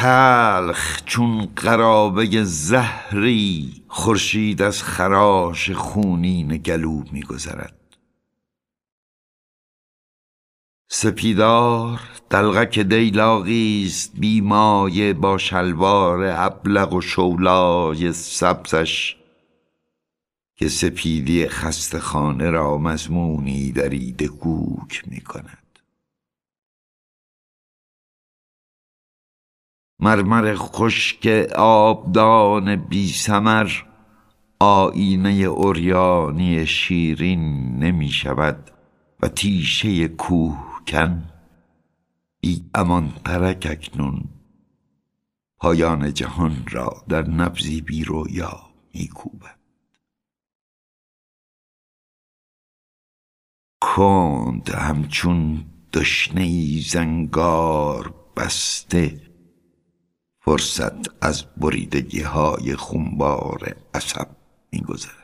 تلخ چون قرابه زهری خورشید از خراش خونین گلو میگذرد. سپیدار دلغک دیلاغی است بی مایه با شلوار ابلق و شولای سبزش که سپیدی خسته خانه را مضمونی دریده کوک می کند مرمر خشک آبدان بی سمر آینه اوریانی شیرین نمی شود و تیشه کوهکن بی امان ترک اکنون پایان جهان را در نبزی بی رویا می کوبد. کند همچون دشنه ای زنگار بسته فرصت از بریدگی های خونبار عصب میگذرد.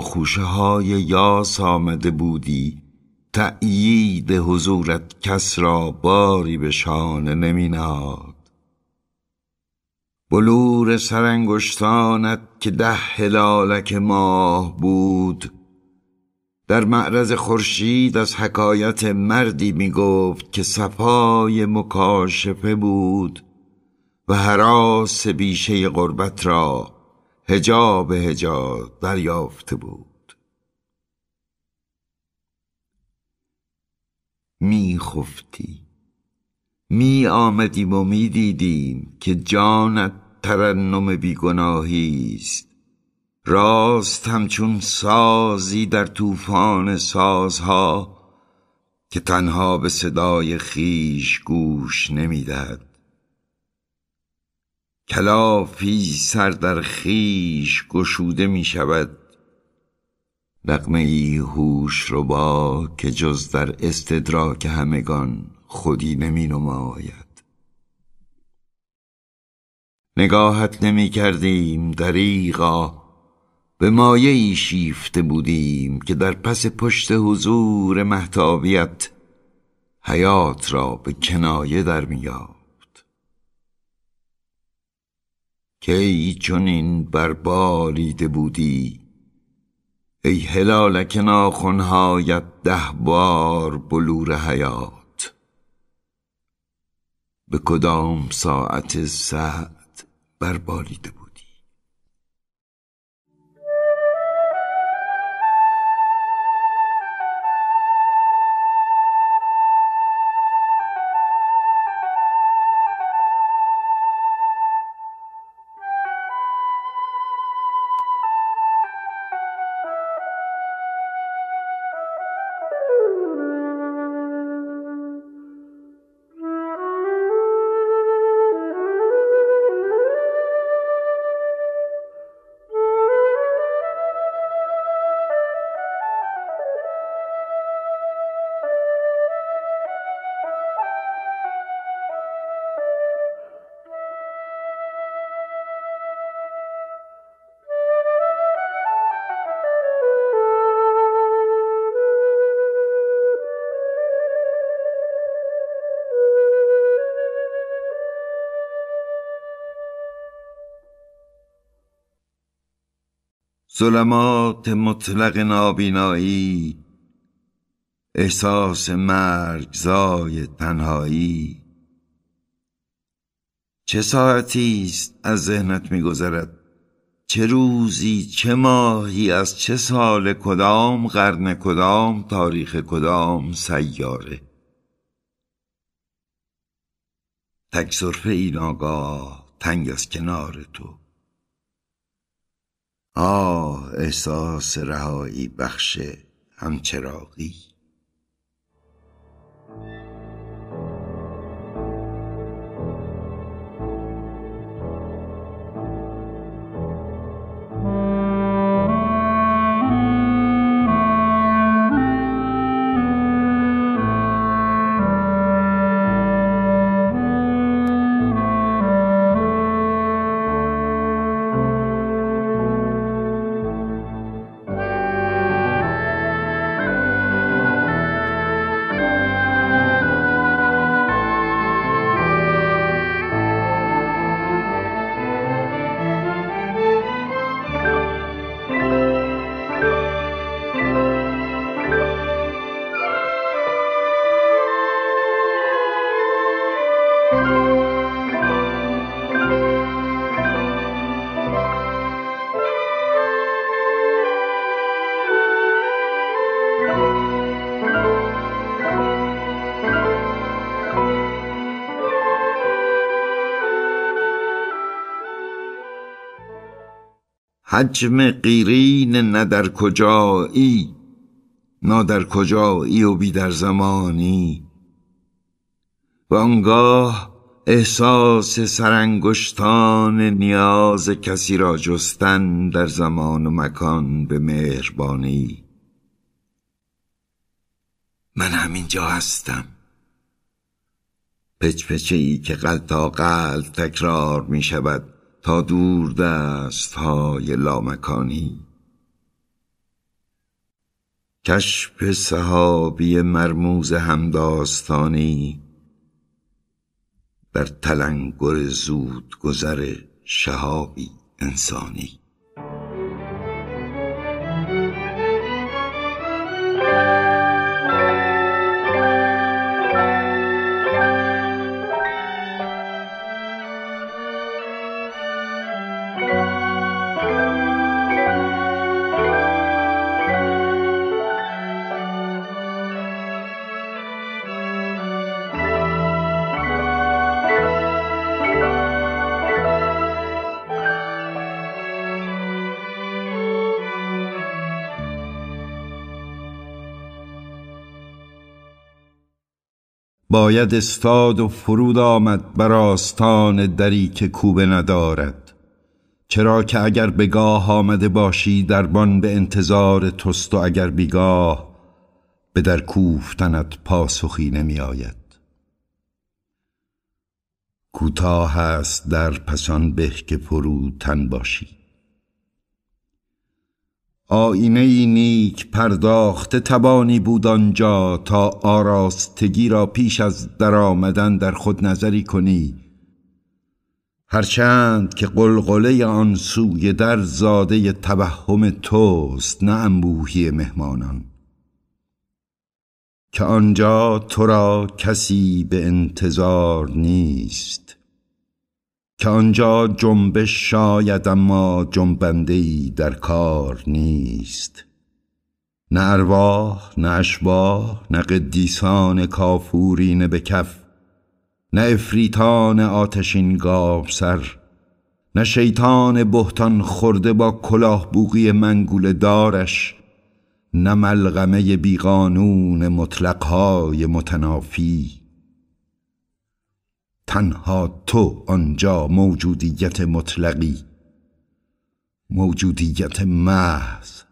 خوشه های یاس آمده بودی. تأیید حضورت کس را باری به شانه نمی نهاد بلور سرانگشتانت که ده هلالک ماه بود. در معرض خورشید از حکایت مردی می گفت که صفای مکاشفه بود و حراس بیشه غربت را هجاب هجاب دریافته بود. می خفتی. می آمدیم و می دیدیم که جانت ترنم بیگناهی است. راست همچون سازی در طوفان سازها که تنها به صدای خیش گوش نمی‌دهد. کلافی سر در خیش گشوده می شود. نقمه ای هوش رو با که جز در استدراک همگان خودی نمی نماید. نگاهت نمی کردیم دریغا. به مایه ای شیفته بودیم که در پس پشت حضور محتابیت حیات را به کنایه در میاد. کی چنین بر بالیده بودی. ای هلالک ناخنهایت ده بار بلور حیات. به کدام ساعت سعد بر بالیده بود ظلمات مطلق نابینایی احساس مرگزای تنهایی. چه ساعتی است از ذهنت میگذرد؟ چه روزی چه ماهی؟ از چه سال کدام قرن کدام تاریخ کدام سیاره؟ تک صرفه این تنگ از کنار تو. آه احساس رهایی بخش همچراغی. حجم قیرین نه در کجایی نا در کجایی و بی در زمانی. و آنگاه احساس سرانگشتان نیاز کسی را جستن در زمان و مکان به مهربانی. من همینجا هستم. پچ پچه ای که قل تا قل تکرار می شود تا دور دست های لامکانی. کشف صحابی مرموز همداستانی در تلنگر زود گذر شهابی انسانی. باید استاد و فرود آمد بر آستان دری که کوبه ندارد. چرا که اگر بگاه آمده باشی دربان به انتظار توست و اگر بیگاه به در کوفتنت پاسخی نمی آید. کوتاه است در پسان به که تن باشی. آینه نیک پرداخته توانی بود آنجا تا آراستگی را پیش از درآمدن در خود نظری کنی. هرچند که قلقله آن سوی در زاده توهم توست نه انبوهی مهمانان. که آنجا تو را کسی به انتظار نیست. که آنجا جنبش شاید اما جنبنده در کار نیست. نه ارواح نه اشباح نه قدیسان کافورین به کف نه افریتان آتشین گاب سر نه شیطان بهتان خورده با کلاه بوغی منگول دارش نه ملغمه بیقانون مطلقهای متنافی. تنها تو آنجا موجودیت مطلقی موجودیت محض.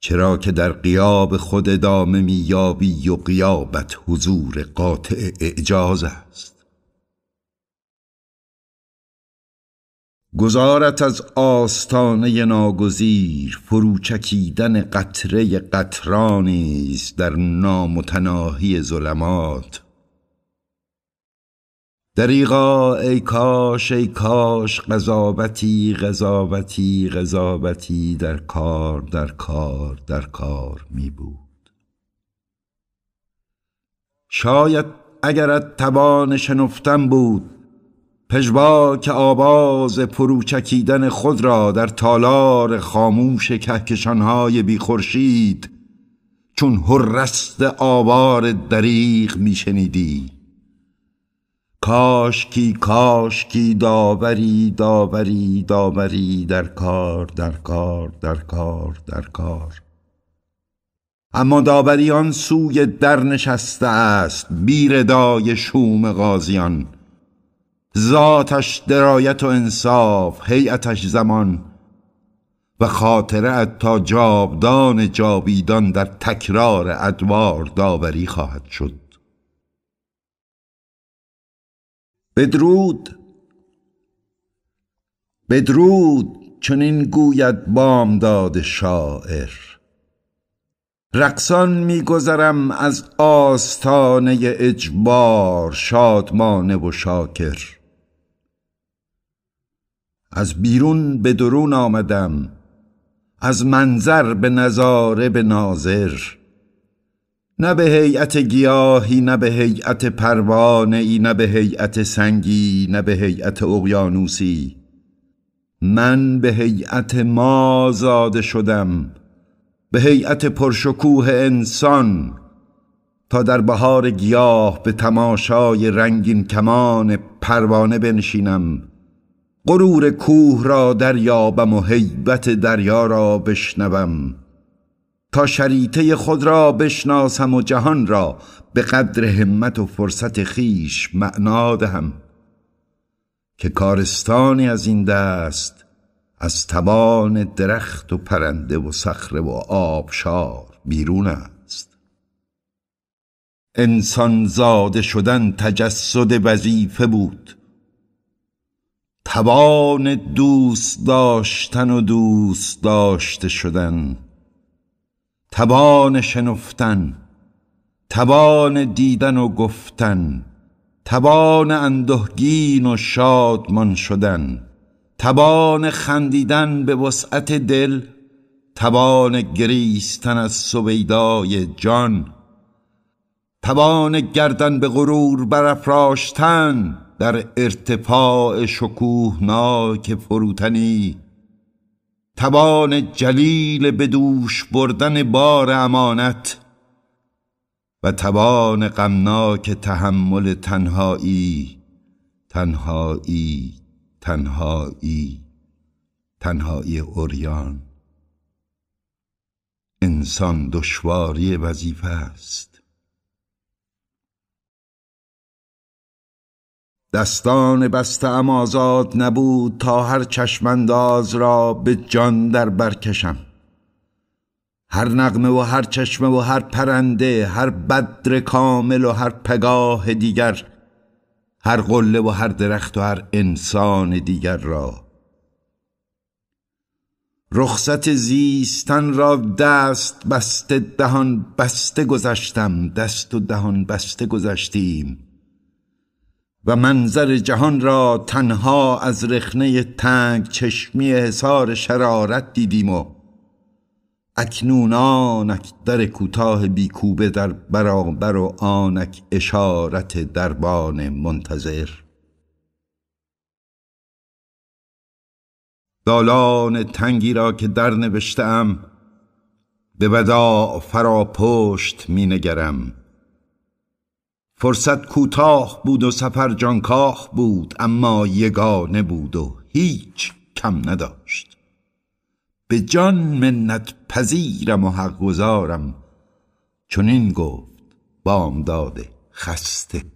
چرا که در قیاب خود ادامه میابی و قیابت حضور قاطع اعجاز است. گزارت از آستانه ناگزیر فروچکیدن قطره قطرانی است در نامتناهی ظلمات. دریغا ای کاش ای کاش قضاوتی قضاوتی قضاوتی در کار در کار در کار می بود. شاید اگرت توان شنفتن بود پژواک آواز پروچکیدن خود را در تالار خاموش کهکشانهای بی خورشید چون هرست آوار دریغ میشنیدی کاشکی کاشکی داوری داوری داوری در کار در کار در کار در کار. اما داوری آن سوی در نشسته است بیردای شوم غازیان. ذاتش درایت و انصاف هیئتش زمان. و خاطره تا جاودان جاویدان در تکرار ادوار داوری خواهد شد. بدرود. بدرود چنین گوید بامداد شاعر. رقصان میگذرم از آستانه اجبار شادمانه و شاکر. از بیرون به درون آمدم از منظر به نظاره به ناظر. نه به هیئت گیاهی نه به هیئت پروانه ای نه به هیئت سنگی نه به هیئت اقیانوسی. من به هیئت ما زاده شدم به هیئت پرشکوه انسان تا در بهار گیاه به تماشای رنگین کمان پروانه بنشینم. غرور کوه را دریابم و هیبت دریا را بشنوم. تا شریطه خود را بشناسم و جهان را به قدر همت و فرصت خیش معنا دهم که کارستانی از این دست از توان درخت و پرنده و صخره و آبشار بیرون است. انسان زاده شدن تجسد وظیفه بود. توان دوست داشتن و دوست داشته شدن توان شنفتن توان دیدن و گفتن توان اندهگین و شادمان شدن توان خندیدن به وسعت دل توان گریستن از سویدای جان توان گردن به غرور برافراشتن در ارتفاع شکوهناک فروتنی. توان جلیل به دوش بردن بار امانت و توان غمناک تحمل تنهایی تنهایی تنهایی تنهایی اوریان انسان دشواری وظیفه است. دستان بسته ام آزاد نبود تا هر چشمانداز را به جان در برکشم هر نغمه و هر چشمه و هر پرنده هر بدر کامل و هر پگاه دیگر هر قله و هر درخت و هر انسان دیگر را. رخصت زیستن را دست بسته دهان بسته گذشتم دست و دهان بسته گذشتیم. و منظر جهان را تنها از رخنه تنگ چشمی حصار شرارت دیدیم و اکنون آنک در کوتاه بیکوبه در برابر و آنک اشارت دربان منتظر. دالان تنگی را که در نوشتم به وداع فرا پشت می نگرم. فرصت کوتاه بود و سفر جانکاه بود اما یگانه بود و هیچ کم نداشت. به جان منت پذیرم و حق گذارم چنین گفت بامداد خسته.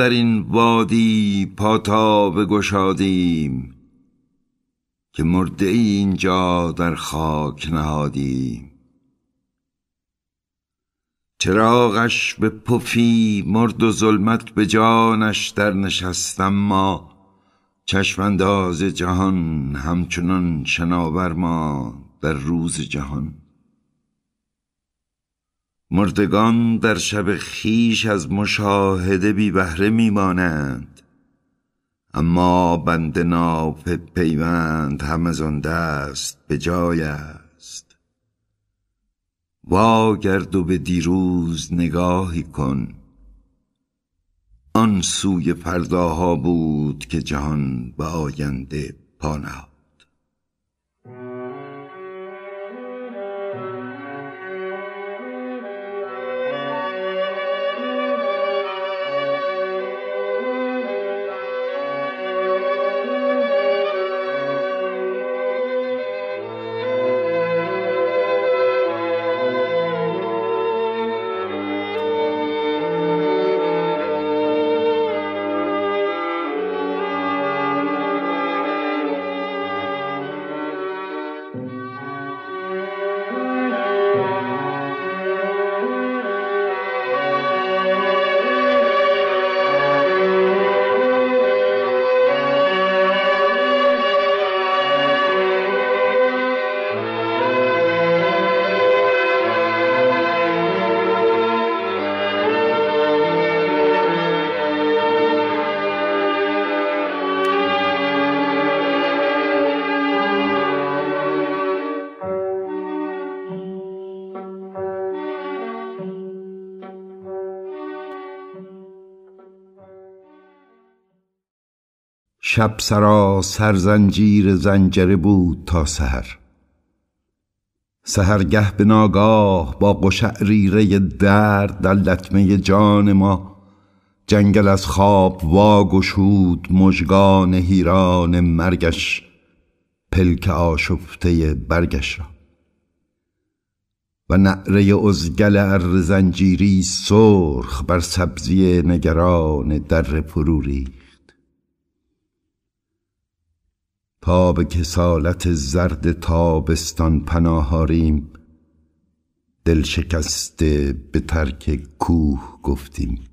در این وادی پاتا بگشادیم که مرده اینجا در خاک نهادیم. چراغش به پفی مرد و ظلمت به جانش در نشستم ما چشمانداز جهان همچنان شناور ما در روز جهان. مردگان در شب خیش از مشاهده بی بهره میمانند اما بند ناف پیوند هم از آن دست به جای است. واگرد و به دیروز نگاهی کن. آن سوی فرداها بود که جهان به آینده پا شب سرا سرزنجیر زنجره بود تا سحر. سهرگه به ناگاه با قشعریره درد در لطمه جان ما جنگل از خواب واگشود مژگان هیران مرگش پلک آشفته برگش را. و نعره ازگل ار زنجیری سرخ بر سبزی نگران در فروری تا به کسالت زرد تابستان پناهاریم. دل شکسته به ترک کوه گفتیم.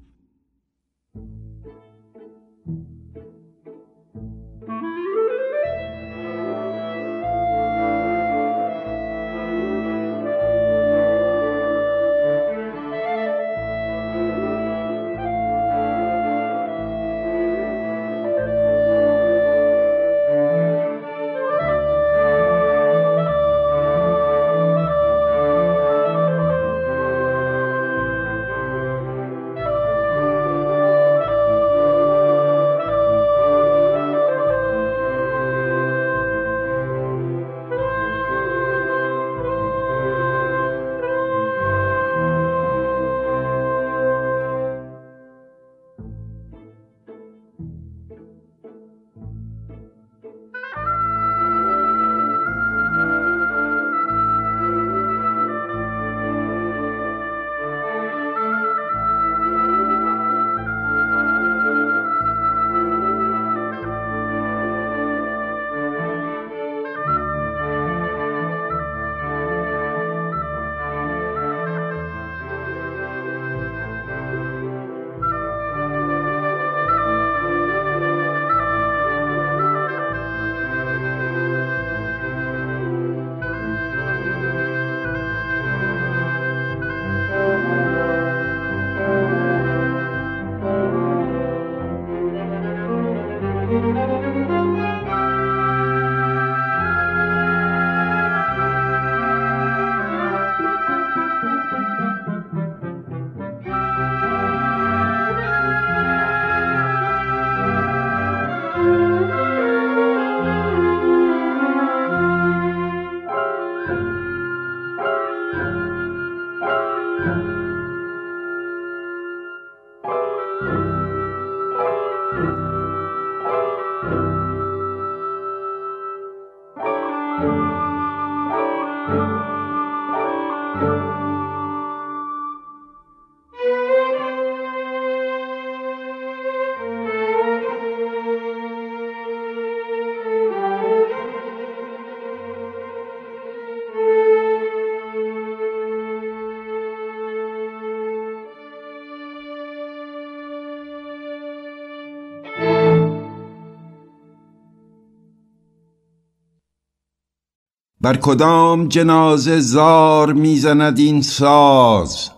بر کدام جنازه زار می‌زند این ساز؟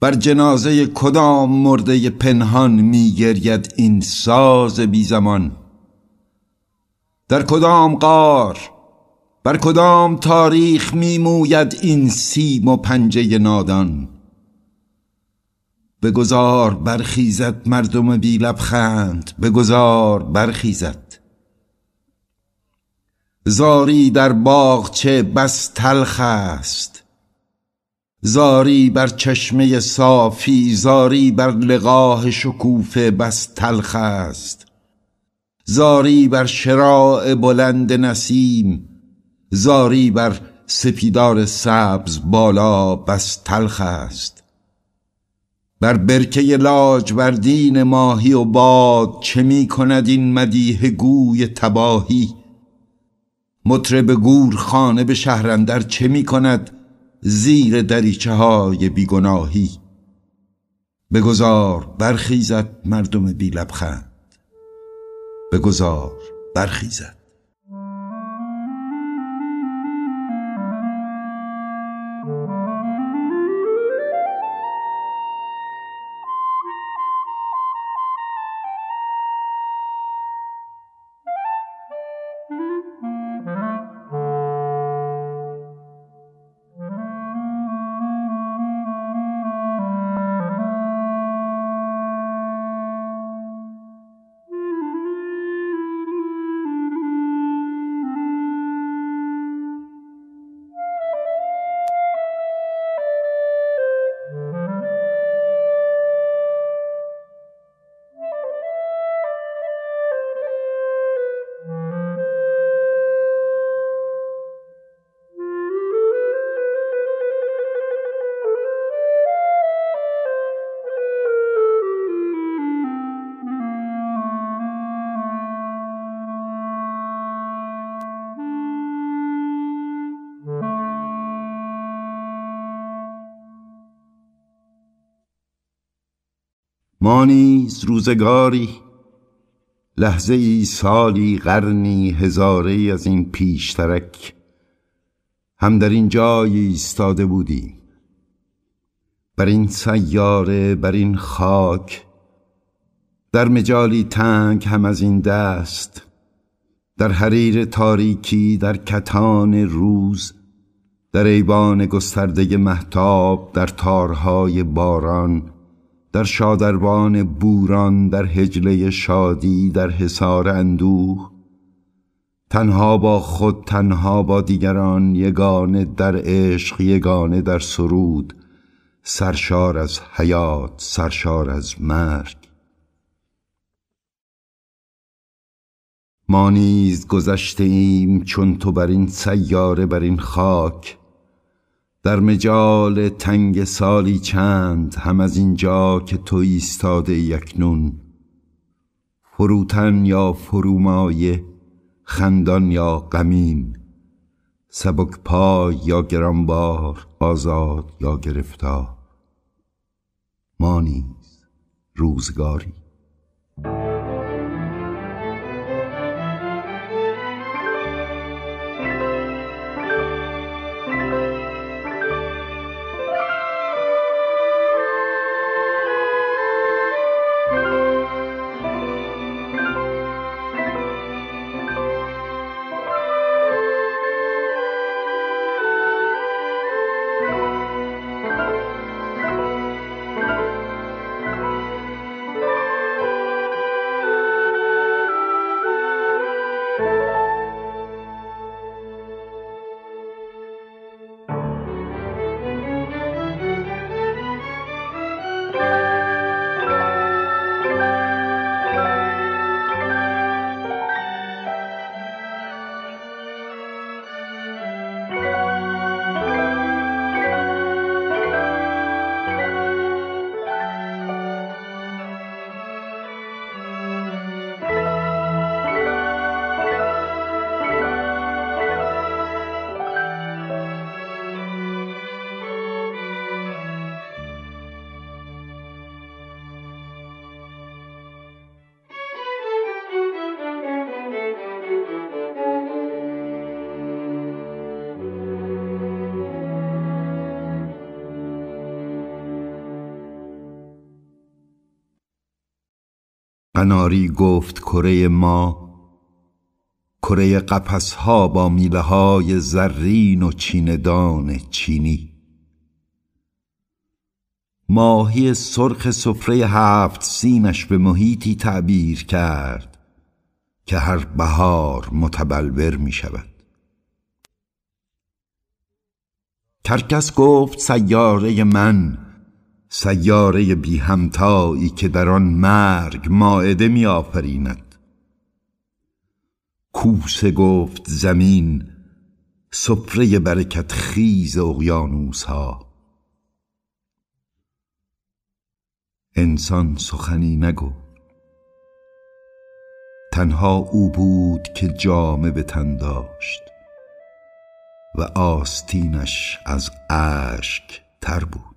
بر جنازه کدام مرده پنهان میگرید این ساز بی زمان؟ در کدام قار بر کدام تاریخ میموید این سیم و پنجه نادان؟ بگذار برخیزد مردم بی لبخند بگذار برخیزد زاری در باغچه بس تلخ است. زاری بر چشمه صافی زاری بر لقاه شکوفه بس تلخ است. زاری بر شراع بلند نسیم زاری بر سپیدار سبز بالا بس تلخ است. بر برکه لاجوردین ماهی و باد چه می کند این مدیه گوی تباهی؟ مطرب گور خانه به شهرندر چه می کند زیر دریچه های بیگناهی؟ بگذار برخیزد مردم بی لبخند. بگذار برخیزد. ما نیز روزگاری لحظه ای سالی قرنی هزاره از این پیشترک هم در این جای ایستاده بودیم. بر این سیاره بر این خاک در مجالی تنگ هم از این دست در حریر تاریکی در کتان روز در ایوان گسترده محتاب در تارهای باران در شادروان بوران در هجله شادی در حصار اندوه. تنها با خود تنها با دیگران یگانه در عشق یگانه در سرود. سرشار از حیات سرشار از مرگ. ما نیز گذشته ایم چون تو بر این سیاره بر این خاک. در مجال تنگ سالی چند هم از اینجا که تو ایستاده یکنون فروتن یا فرومایه خندان یا غمین سبک پای یا گرانبار آزاد یا گرفتار. ما نیز روزگاری. قناری گفت کره ما کره قفس ها با میله های زرین و چیندان چینی. ماهی سرخ سفره هفت سینش به محیطی تعبیر کرد که هر بهار متبلور می شود کرکس گفت سیاره من سیاره بی همتایی که در آن مرگ ماعده می آفریند کوسه گفت زمین سفره برکت خیز اقیانوس ها انسان سخنی نگو تنها او بود که جامه به تن داشت و آستینش از اشک تر بود.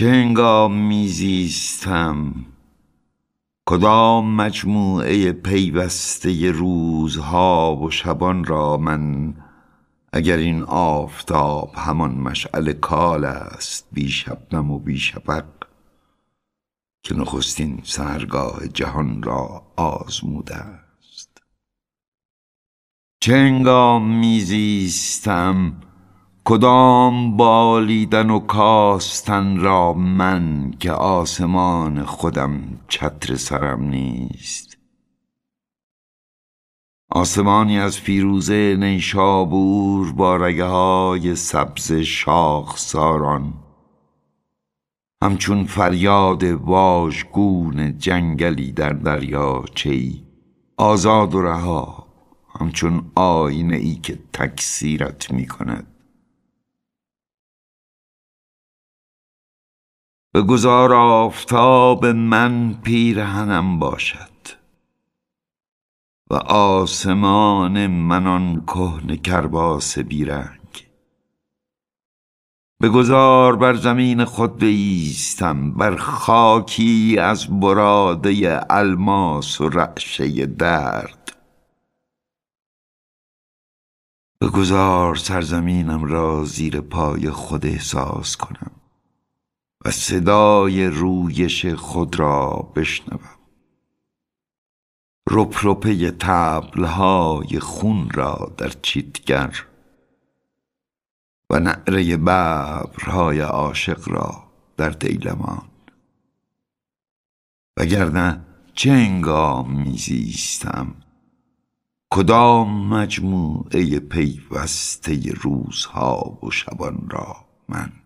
چه هنگام میزیستم؟ کدام مجموعه پیوسته روزها و شبان را من اگر این آفتاب همان مشعل کال است بی شبنم و بی شفق که نخستین سرگاه جهان را آزموده است؟ چه هنگام میزیستم؟ کدام بالیدن و کاستن را من که آسمان خودم چتر سرم نیست؟ آسمانی از فیروزه نیشابور با رگه های سبز شاخ ساران همچون فریاد واژگون جنگلی در دریاچه آزاد و رها همچون آینه ای که تکثیرت می کند به گذار آفتاب من پیرهنم باشد و آسمان من آن کهن کرباس بیرنگ. گذار بر زمین خود بیستم بر خاکی از براده الماس و رعشه درد. به گذار سرزمینم را زیر پای خود احساس کنم. و صدای رویش خود را بشنوم. رپ رپه تبلهای خون را در چیتگر و نعره ببرهای عاشق را در دیلمان. وگرنه چه انگام میزیستم؟ کدام مجموعه پیوسته روزها و شبان را من؟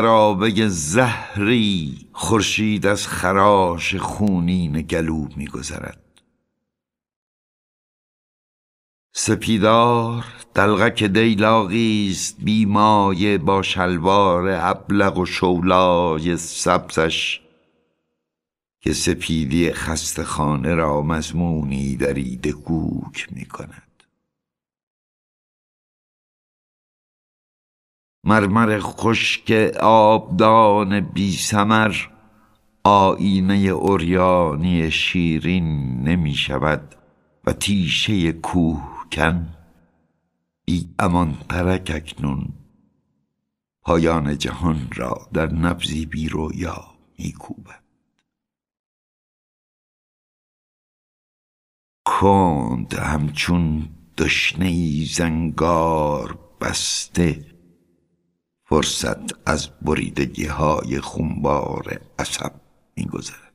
چون قرابه زهری خورشید از خراش خونین گلو میگذرد. سپیدار دلغک دیلاقی است بی مایه با شلوار ابلق و شولای سبزش که سپیدی خسته خانه را مضمونی دریده کوک می کند مرمر خشک آبدان بی سمر آینه اوریانی شیرین نمی شود و تیشه کوهکن بی امان ترک اکنون پایان جهان را در نبزی بی رویا می کوبد. کند همچون دشنه زنگار بسته فرصت از بریدگی های خونبار عصب میگذرد.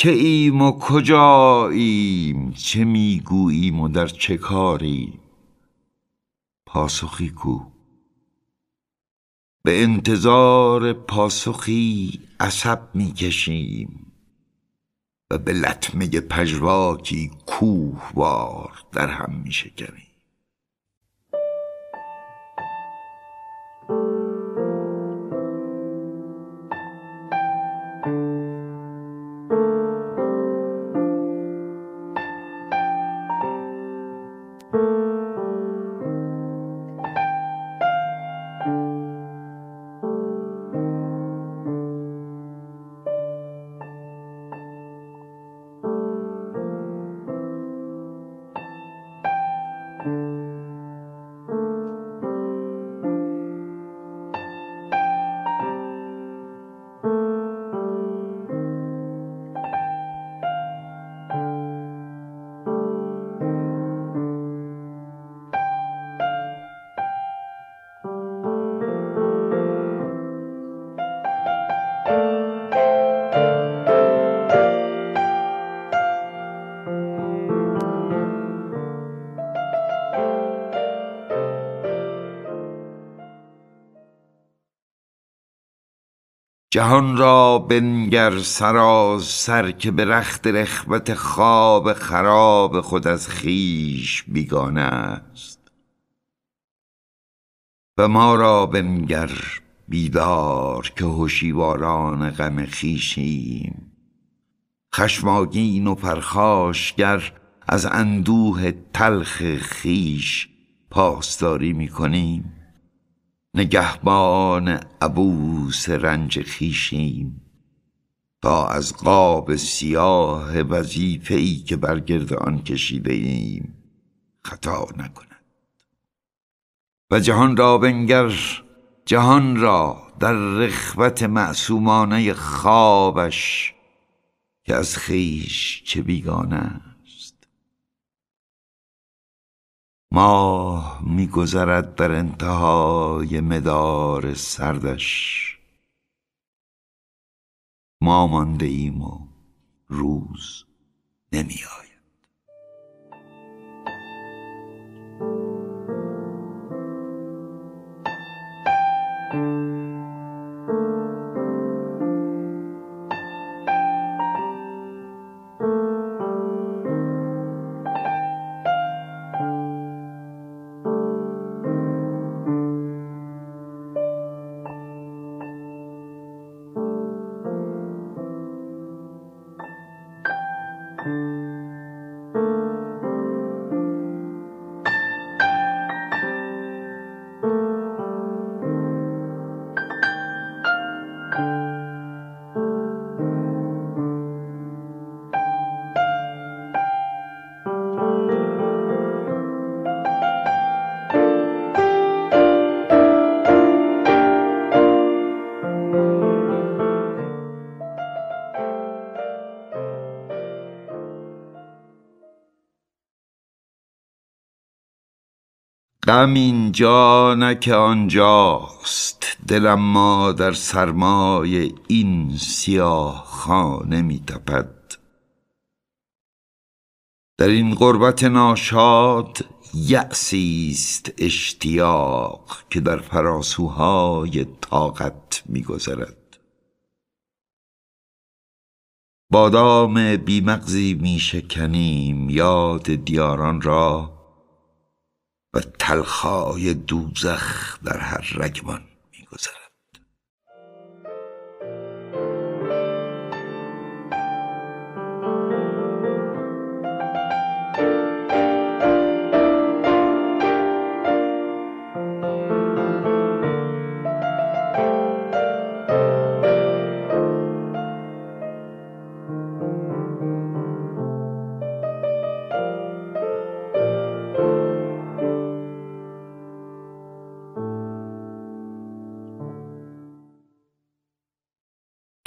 که ایم و کجاییم؟ چه می‌گوییم و در چه کاریم؟ پاسخی کو. به انتظار پاسخی عصب می‌کشیم و به لطمه پژواکی کوهوار در هم میشکنیم. جهان را بنگر سر که به رخت رخوت خواب خراب خود از خیش بیگانه است. و ما را بنگر بیدار که هوشیواران غم خیشیم خشماگین و پرخاشگر از اندوه تلخ خیش پاسداری می‌کنیم. نگهبان عبوس رنج خیشیم تا از قاب سیاه وظیفه ای که برگرد آن کشیده ایم خطا نکند. و جهان را بنگر جهان را در رخوت معصومانه خوابش که از خیش چه بیگانه ماه میگذرد در انتهای مدار سردش. ما مانده ایم و روز نمی آید غم اینجا نه که آنجاست دلم ما در سرمای این سیاه خانه می در این غربت ناشاد یأسی است اشتیاق که در فراسوهای طاقت میگذرد. بادام بیمغزی می شکنیم یاد دیاران را و تلخای دوزخ در هر رگمان میگذرد.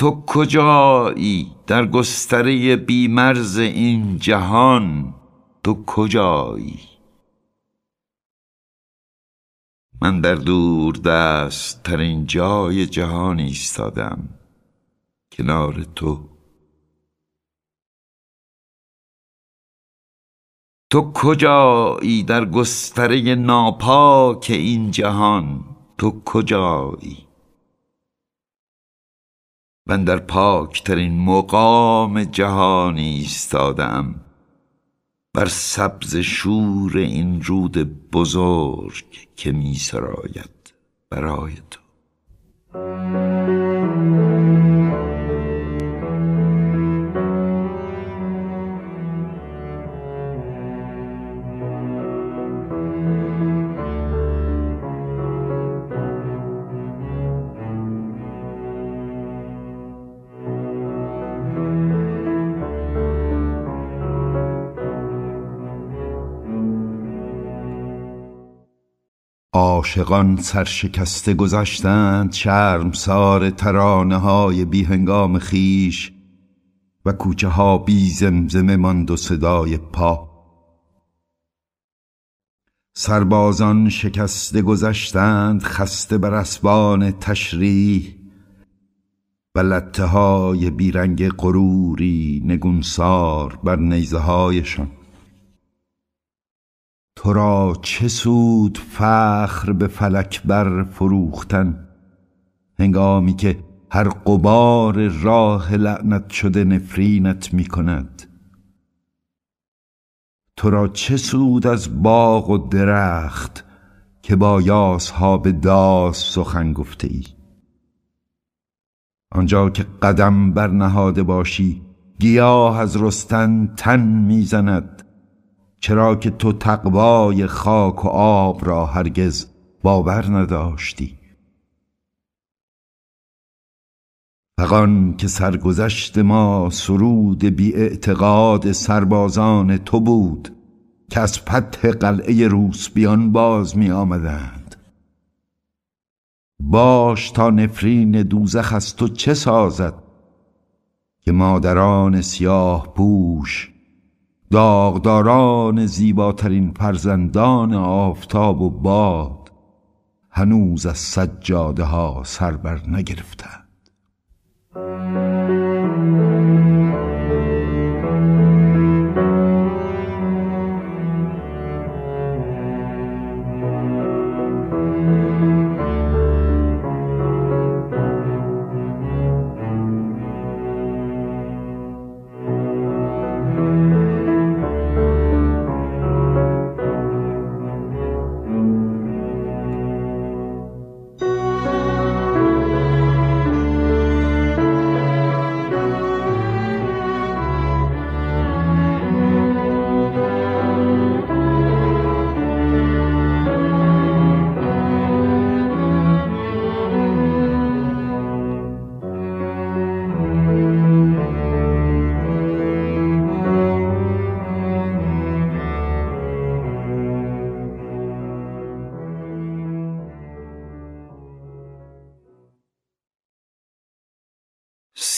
تو کجایی در گستره بیمرز این جهان؟ تو کجایی؟ من در دور دست ترین جای جهان ایستادم کنار تو. تو کجایی در گستره ناپاک این جهان؟ تو کجایی؟ من در پاکترین مقام جهانی ایستادم. بر سبز شور این رود بزرگ که می سراید برای تو. عاشقان سرشکسته گذشتند شرمسار ترانه های بی هنگام خیش و کوچه ها بی زمزمه ماند و صدای پا. سربازان شکسته گذشتند خسته بر اسبان تشریح و لطه های بیرنگ غروری نگونسار بر نیزه هایشان تو را چه سود فخر به فلک بر فروختن هنگامی که هر قبار راه لعنت شده نفرینت می کند تو را چه سود از باغ و درخت که با ها به داس سخن گفته ای آنجا که قدم بر نهاده باشی گیاه از رستن تن می‌زند. چرا که تو تقوای خاک و آب را هرگز باور نداشتی؟ فقان که سرگذشت ما سرود بی اعتقاد سربازان تو بود که از فتح قلعه روسبیان باز می آمدند. باش تا نفرین دوزخ از تو چه سازد که مادران سیاه پوش داغداران زیباترین فرزندان آفتاب و باد هنوز از سجاده ها سر بر نگرفتند.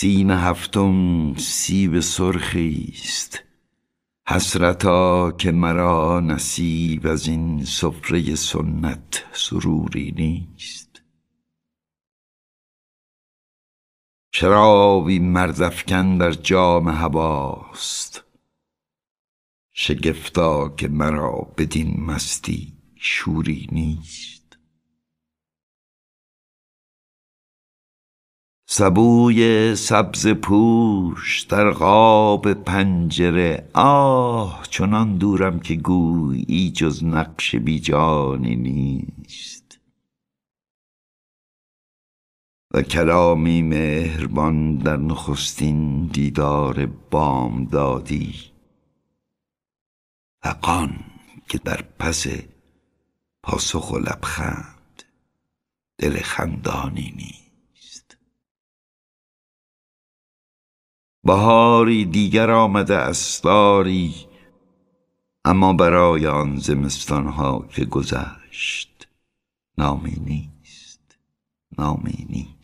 سین هفتم سیب سرخی است حسرتا که مرا نصیب از این سفره سنت سروری نیست. شرابی مردفکن در جام هواست. شگفتا که مرا بدین مستی شوری نیست. سبوی سبز پوش در قاب پنجره آه چنان دورم که گویی جز نقش بیجانی نیست. و کلامی مهربان در نخستین دیدار بامدادی. فقان که در پس پاسخ و لبخند دل خندانی نیست. بهاری دیگر آمده استاری اما برای آن زمستانها که گذشت نامی نیست نامی نیست.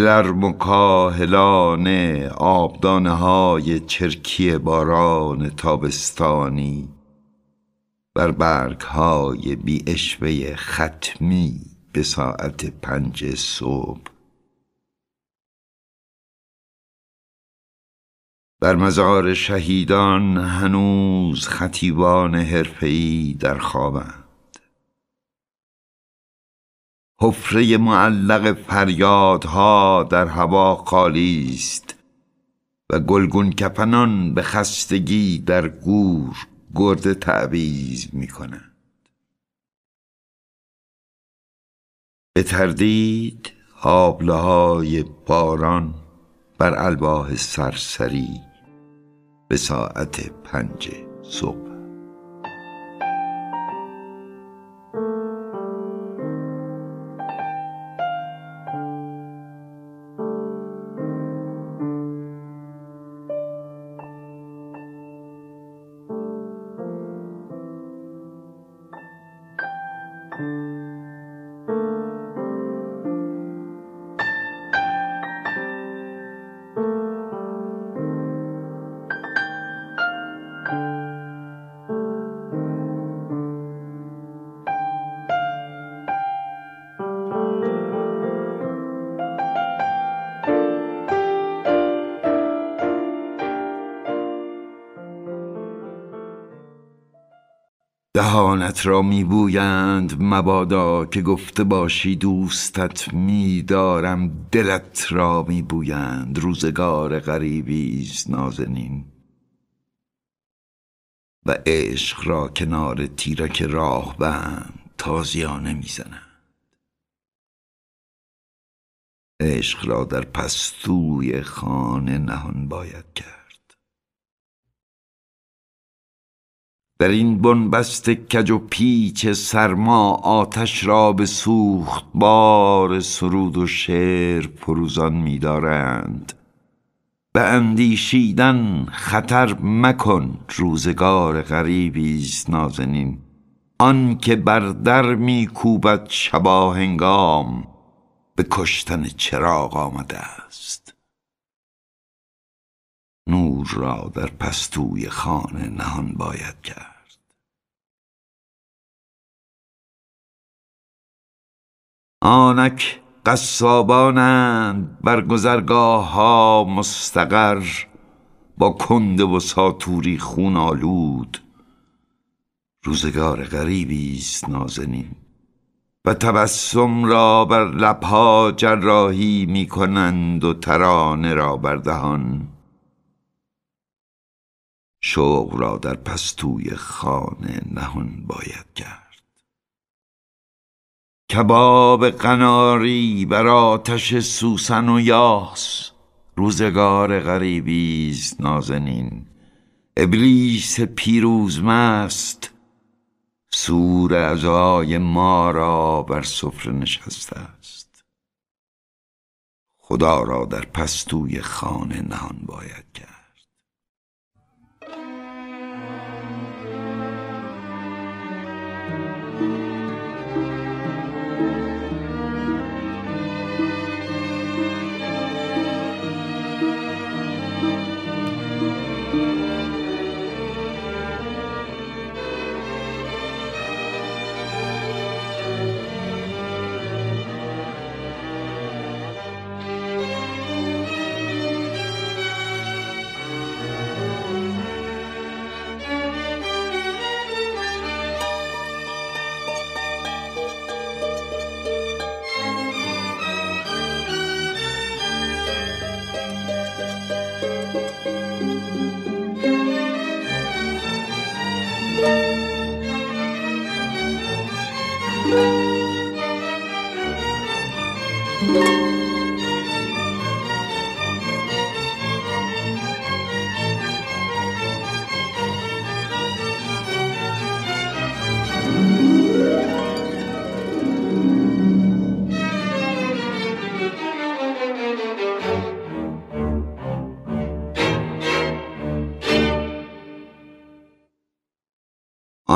لرم و کاهلانه آبدانه های چرکی باران تابستانی بر برگ های بی اشوه ختمی به ساعت پنج صبح. در مزار شهیدان هنوز خطیبان حرفه‌ای در خوابند. حفره معلق فریادها در هوا خالی است و گلگون کفنان به خستگی در گور گرد تعویز می کنند به تردید های باران بر الواح سرسری به ساعت پنج صبح. دهانت را میبویند. مبادا که گفته باشی دوستت میدارم. دلت را میبویند. روزگار غریبی است نازنین. و عشق را کنار تیرک راه بند تازیانه می‌زنند. عشق را در پستوی خانه نهان باید کرد. در این بنبست کج و پیچ سرما آتش را به سوخت بار سرود و شعر فروزان می‌دارند به اندیشیدن خطر مکن روزگار غریبی است نازنین. آن که بر در میکوبد شبا هنگام به کشتن چراغ آمده است. نور را در پستوی خانه نهان باید کرد. آنک قصابانند بر گذرگاه ها مستقر با کنده و ساتوری خون آلود روزگار غریبی است نازنین. و تبسم را بر لبها جراحی می کنند و ترانه را بر دهان. شوق را در پستوی خانه نهان باید کرد. کباب قناری بر آتش سوسن و یاس. روزگار غریبی است نازنین. ابلیس پیروز مست. سور ازای ما را بر سفره نشسته است. خدا را در پستوی خانه نهان باید کرد.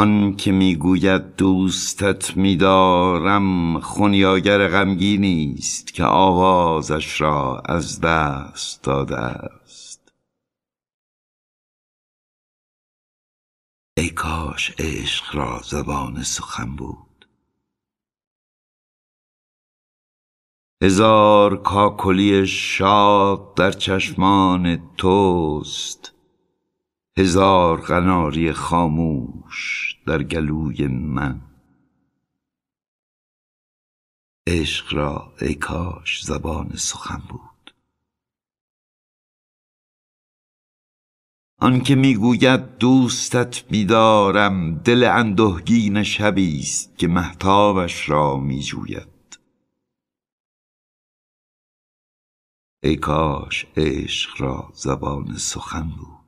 آن که می‌گوید دوستت میدارم خونیاگر غمگینی است که آوازش را از دست داده است. ای کاش عشق را زبان سخن بود. هزار کاکلی شاد در چشمان توست. هزار قناری خاموش در گلوی من. عشق را ای کاش زبان سخن بود. آنکه می‌گوید دوستت میدارم دل اندهگین شبی است که محتابش را میجوید. ای کاش عشق را زبان سخن بود.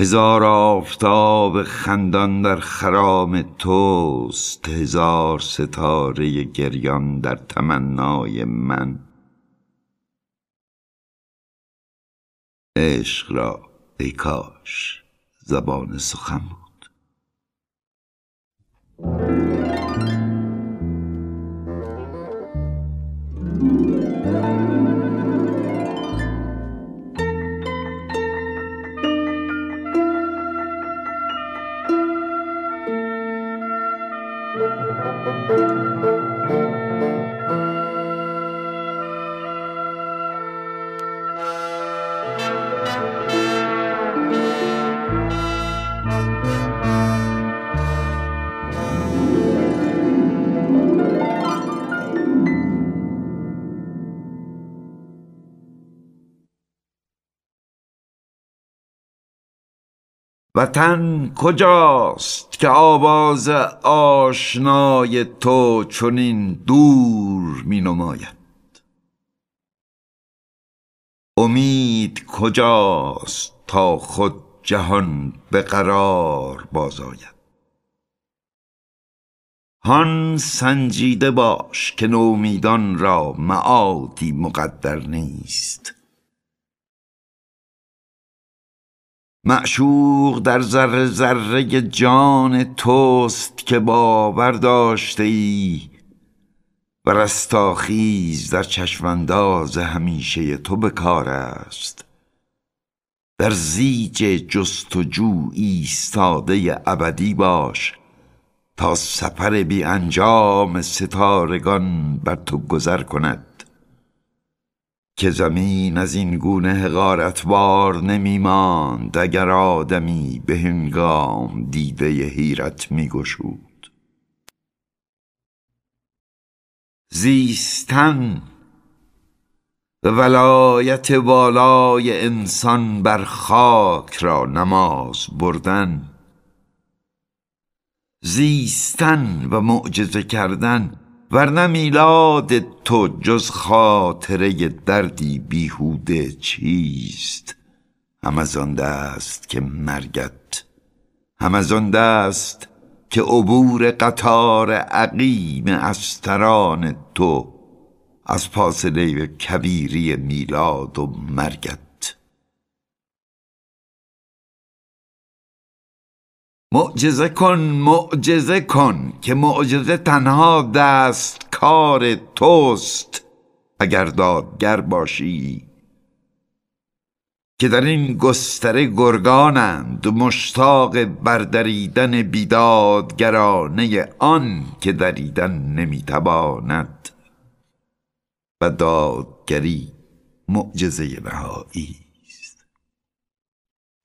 هزار آفتاب خندان در خرام توست هزار ستاره گریان در تمنای من. عشق را ای کاش زبان سخن بود. وطن کجاست که آواز آشنای تو چنین دور می نماید امید کجاست تا خود جهان به قرار بازآید؟ هان سنجیده باش که نومیدان را معادی مقدر نیست. معشوق در ذره ذره جان توست که باور داشته ای و رستاخیز در چشمانداز همیشه تو به کار است. در زیج جستجو ایستاده ابدی باش تا سفر بی انجام ستارگان بر تو گذر کند. که زمین از این گونه حقارتوار نمی ماند اگر آدمی به هنگام دیده حیرت می گشود زیستن ولایت والای انسان بر خاک را نماز بردن زیستن و معجزه کردن ورنه میلاد تو جز خاطره دردی بیهوده چیست؟ هم از آن دست که مرگت هم از آن دست که عبور قطار عقیم استران تو از فاصله کبیری میلاد و مرگت. معجزه کن معجزه کن که معجزه تنها دست کار توست اگر دادگر باشی. که در این گستره گرگانند مشتاق بردریدن بیدادگرانه آن که دریدن نمی‌تواند. و دادگری معجزه نهایی.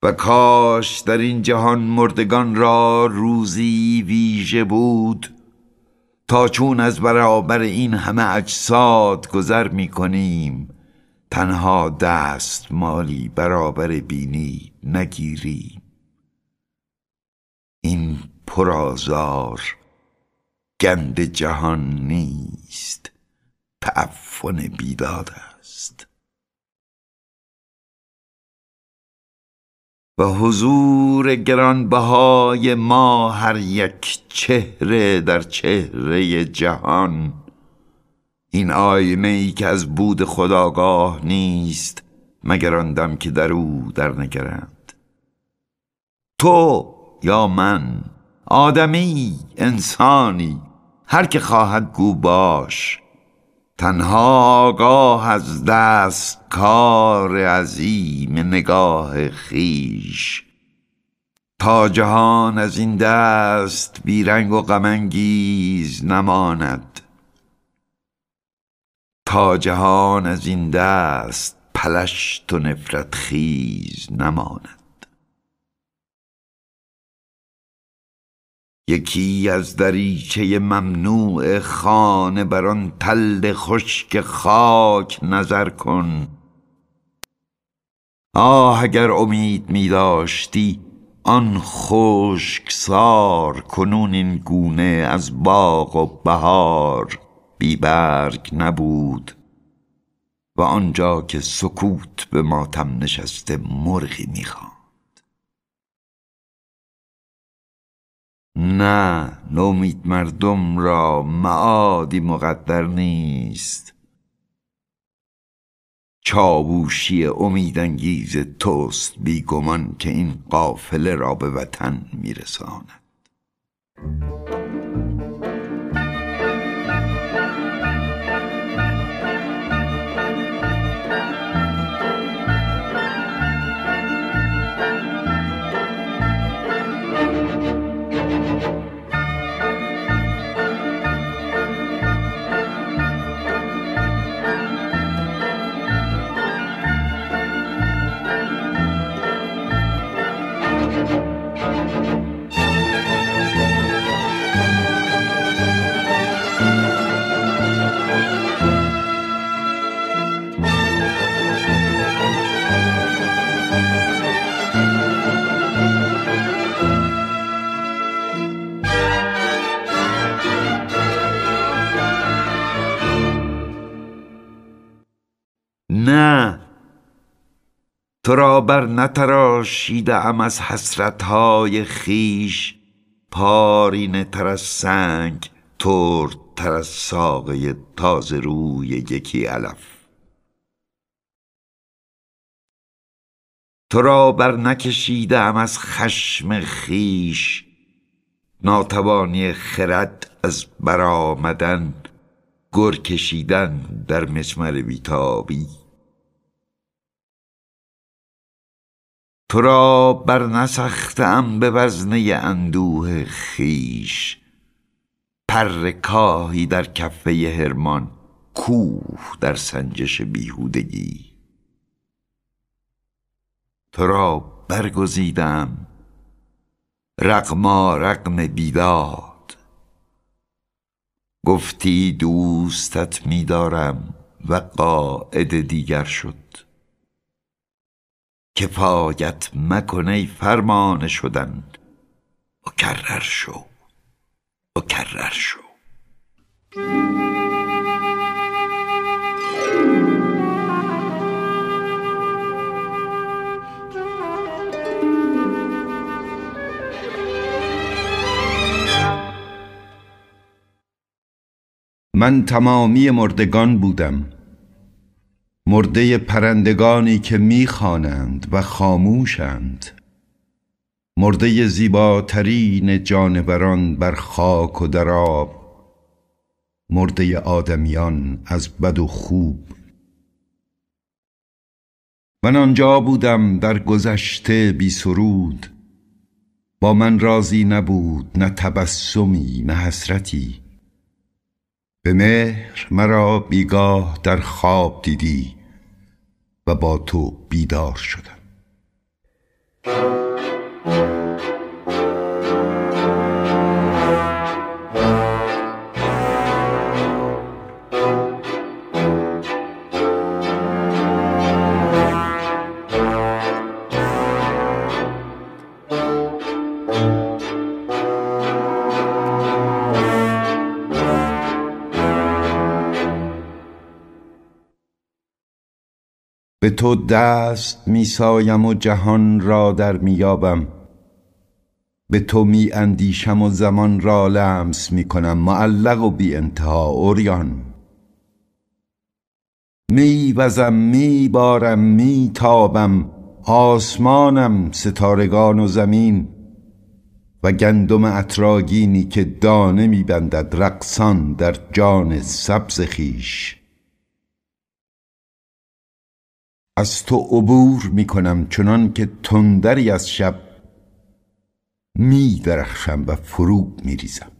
و کاش در این جهان مردگان را روزی ویژه بود تا چون از برابر این همه اجساد گذر می کنیم تنها دست مالی برابر بینی نگیریم. این پرازار گند جهان نیست تعفن بیداد و حضور گرانبهای ما هر یک چهره در چهره جهان. این آینه ای که از بود خداگاه نیست مگر آن دم که در او در نگرند. تو یا من آدمی انسانی هر که خواهد گو باش. تنها آگاه از دست کار عظیم نگاه خیش تا جهان از این دست بیرنگ و غمانگیز نماند. تا جهان از این دست پلشت و نفرت خیز نماند. یکی از دریچه ممنوع خانه بر آن تل خشک خاک نظر کن. آه اگر امید می داشتی آن خشک سار کنون این گونه از باغ و بهار بی برگ نبود و آنجا که سکوت به ماتم نشسته مرغی می‌خوان نه نومید مردم را معادی مقدر نیست. چاووشی امیدانگیز توست بیگمان که این قافله را به وطن میرساند. نه. تو را بر نتراشیده ام از حسرتهای خیش پارینه تر از سنگ ترد تر از ساقه تازه روی یکی علف. تو را بر نکشیده ام از خشم خیش ناتوانی خرد از برآمدن گر کشیدن در مسمر بیتابی. تو را بر نسختم به وزنه اندوه خیش پر کاهی در کفه هرمان کوه در سنجش بیهودگی. تو را برگزیدم رقما رقم بیداد. گفتی دوستت میدارم و قاعد دیگر شد. کفایت مکن فرمان شدن. مکرر شو. مکرر شو. من تمامی مردگان بودم. مرده پرندگانی که می‌خوانند و خاموشند. مرده زیباترین جانوران بر خاک و در آب. مرده آدمیان از بد و خوب. من آنجا بودم در گذشته بی سرود. با من راضی نبود نه تبسمی نه حسرتی. به مهر مرا بیگاه در خواب دیدی. و با تو بیدار شدم. به تو دست می سایم و جهان را در میابم به تو می اندیشم و زمان را لمس می کنم معلق و بی انتها اوریان می وزم می بارم می تابم آسمانم ستارگان و زمین. و گندم اتراگینی که دانه می بندد رقصان در جان سبز خویش. از تو عبور می کنم چنان که تندری از شب می درخشم و فرو می ریزم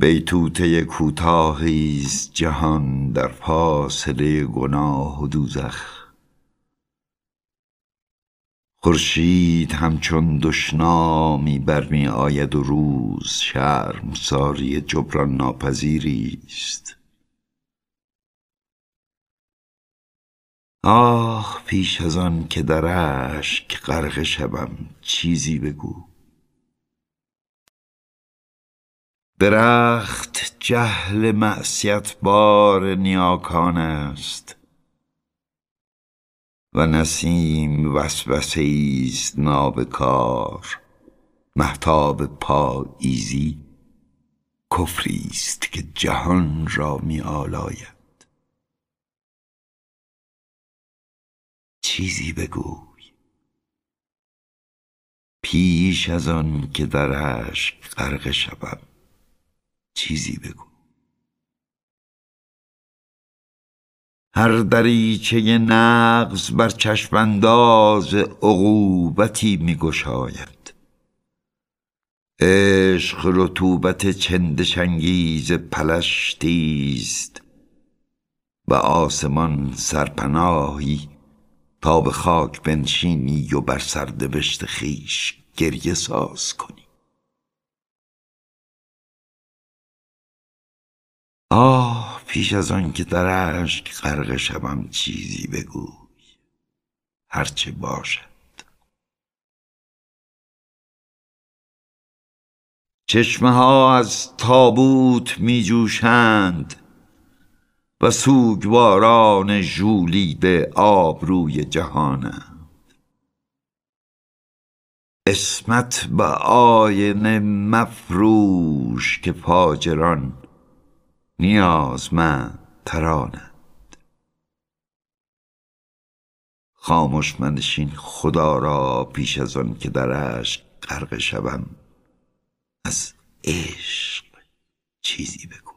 بیتوته کوتاهی است جهان در فاصله گناه و دوزخ. خورشید همچون دشنامی برمی آید و روز شرمساری جبران ناپذیری است. آه پیش از آن که در اشک غرق شوم چیزی بگو. درخت جهل معصیت بار نیاکان است و نسیم وسوسه است نابکار مهتاب پاییزی کفری است که جهان را می آلاید. چیزی بگوی. پیش از آن که در اشک غرقه شوم چیزی بگو. هر دریچه نغز بر چشم انداز عقوبتی می گشاید عشق رطوبت چندشانگیز پلشتی است. و آسمان سرپناهی تا به خاک بنشینی و بر سردبشت خویش گریه ساز کنی. آه پیش از آن که در اشک غرق شوم چیزی بگوی هرچه باشد. چشمه ها از تابوت می جوشند و سوگواران ژولیده آبروی جهانند. اسمت به آینه مفروش که فاجران نیازمند ترانند. خاموش منشین خدا را پیش از آن که در اشک غرق شوم از عشق چیزی بگو.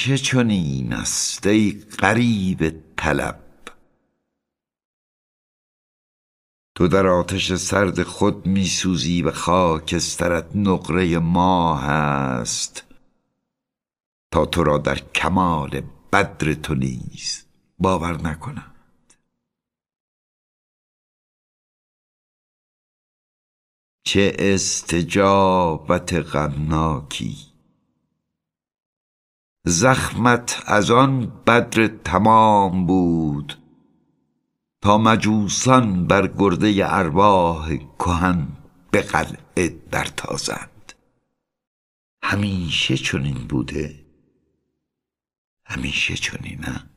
همیشه چنین است ای غریب طلب. تو در آتش سرد خود می سوزی و خاکسترت نقره ماه است. تا تو را در کمال بدر تو نیز باور نکنند چه استجابت غمناکی! زخمت از آن بدر تمام بود تا مجوسان بر گرده ارواح کهن به قلعه در تازند همیشه چنین بوده همیشه چنین است